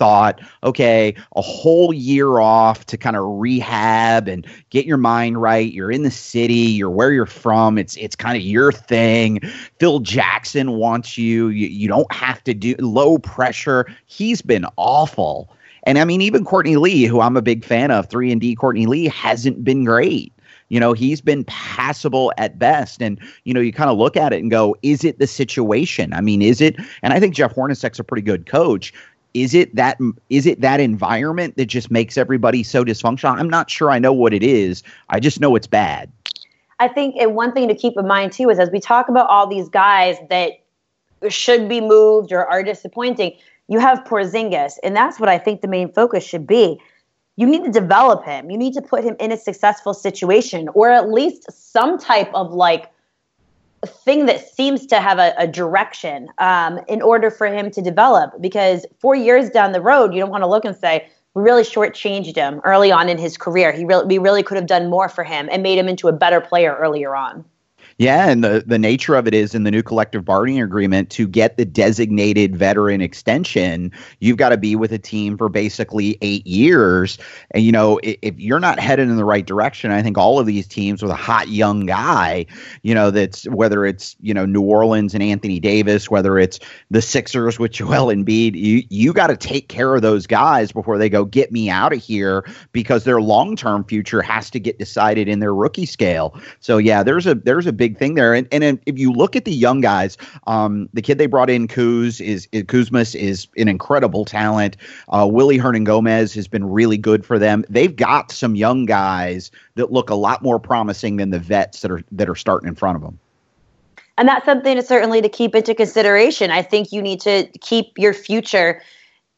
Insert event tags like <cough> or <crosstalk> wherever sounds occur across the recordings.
thought, okay, a whole year off to kind of rehab and get your mind right. You're in the city, you're where you're from. It's it's kind of your thing. Phil Jackson wants you. You, you don't have to do low pressure. He's been awful. And I mean, even Courtney Lee, who I'm a big fan of, 3 and D Courtney Lee hasn't been great. You know, he's been passable at best. And, you know, you kind of look at it and go, is it the situation? I mean, is it? And I think Jeff Hornacek's a pretty good coach. Is it that is it that environment that just makes everybody so dysfunctional? I'm not sure I know what it is. I just know it's bad. I think and one thing to keep in mind too is as we talk about all these guys that should be moved or are disappointing, you have Porzingis, and that's what I think the main focus should be you need to develop him. You need to put him in a successful situation or at least some type of like thing that seems to have a, a direction um, in order for him to develop. Because four years down the road, you don't want to look and say, we really shortchanged him early on in his career. He really, we really could have done more for him and made him into a better player earlier on. Yeah, and the, the nature of it is in the new collective bargaining agreement to get the designated veteran extension, you've got to be with a team for basically eight years. And, you know, if, if you're not headed in the right direction, I think all of these teams with a hot young guy, you know, that's whether it's, you know, New Orleans and Anthony Davis, whether it's the Sixers with <laughs> Joel Embiid, you, you got to take care of those guys before they go, get me out of here because their long term future has to get decided in their rookie scale. So, yeah, there's a, there's a big big thing there. And, and if you look at the young guys, um, the kid they brought in, Kuz, is, is Kuzmas is an incredible talent. Uh, Willy Hernangomez has been really good for them. They've got some young guys that look a lot more promising than the vets that are that are starting in front of them. And that's something to certainly to keep into consideration. I think you need to keep your future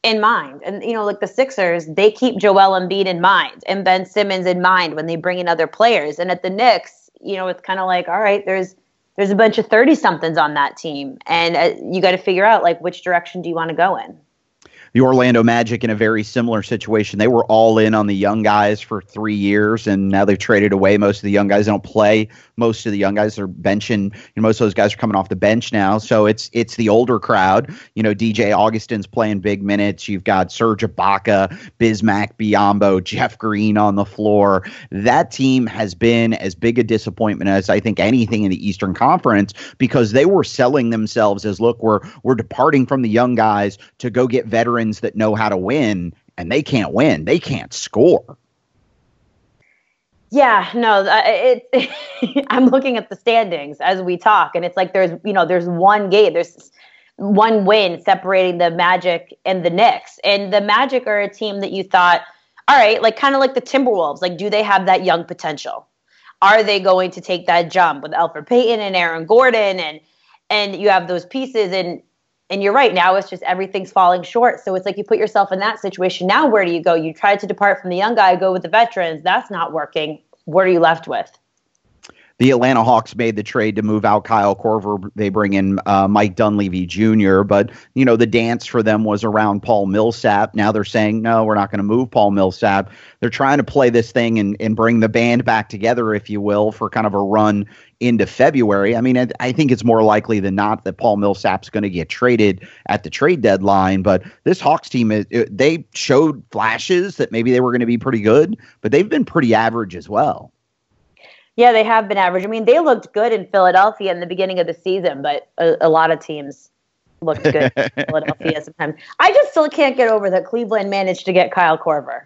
in mind. And you know, like the Sixers, they keep Joel Embiid in mind and Ben Simmons in mind when they bring in other players. And at the Knicks, you know, it's kind of like, all right, there's there's a bunch of 30 somethings on that team. And uh, you got to figure out like which direction do you want to go in the Orlando Magic in a very similar situation. They were all in on the young guys for three years, and now they've traded away most of the young guys. They don't play. Most of the young guys are benching. You know, most of those guys are coming off the bench now. So it's it's the older crowd. You know, DJ Augustin's playing big minutes. You've got Serge Ibaka, Bismack Biyombo, Jeff Green on the floor. That team has been as big a disappointment as I think anything in the Eastern Conference because they were selling themselves as look, we're we're departing from the young guys to go get veterans veterans that know how to win, and they can't win. They can't score. Yeah, no, uh, it, <laughs> I'm looking at the standings as we talk, and it's like there's you know there's one game, there's one win separating the Magic and the Knicks, and the Magic are a team that you thought, all right, like kind of like the Timberwolves, like do they have that young potential? Are they going to take that jump with Elfrid Payton and Aaron Gordon and and you have those pieces and and you're right. Now it's just everything's falling short. So it's like you put yourself in that situation. Now where do you go? You tried to depart from the young guy, go with the veterans. That's not working. What are you left with? The Atlanta Hawks made the trade to move out Kyle Korver. They bring in uh, Mike Dunleavy Jr., but you know the dance for them was around Paul Millsap. Now they're saying no, we're not going to move Paul Millsap. They're trying to play this thing and, and bring the band back together, if you will, for kind of a run into February. I mean, I, I think it's more likely than not that Paul Millsap's going to get traded at the trade deadline. But this Hawks team, it, they showed flashes that maybe they were going to be pretty good, but they've been pretty average as well. Yeah, they have been average. I mean, they looked good in Philadelphia in the beginning of the season, but a, a lot of teams looked good in <laughs> Philadelphia sometimes. I just still can't get over that Cleveland managed to get Kyle Korver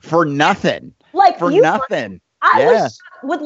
for nothing. Like for nothing. I yeah. was with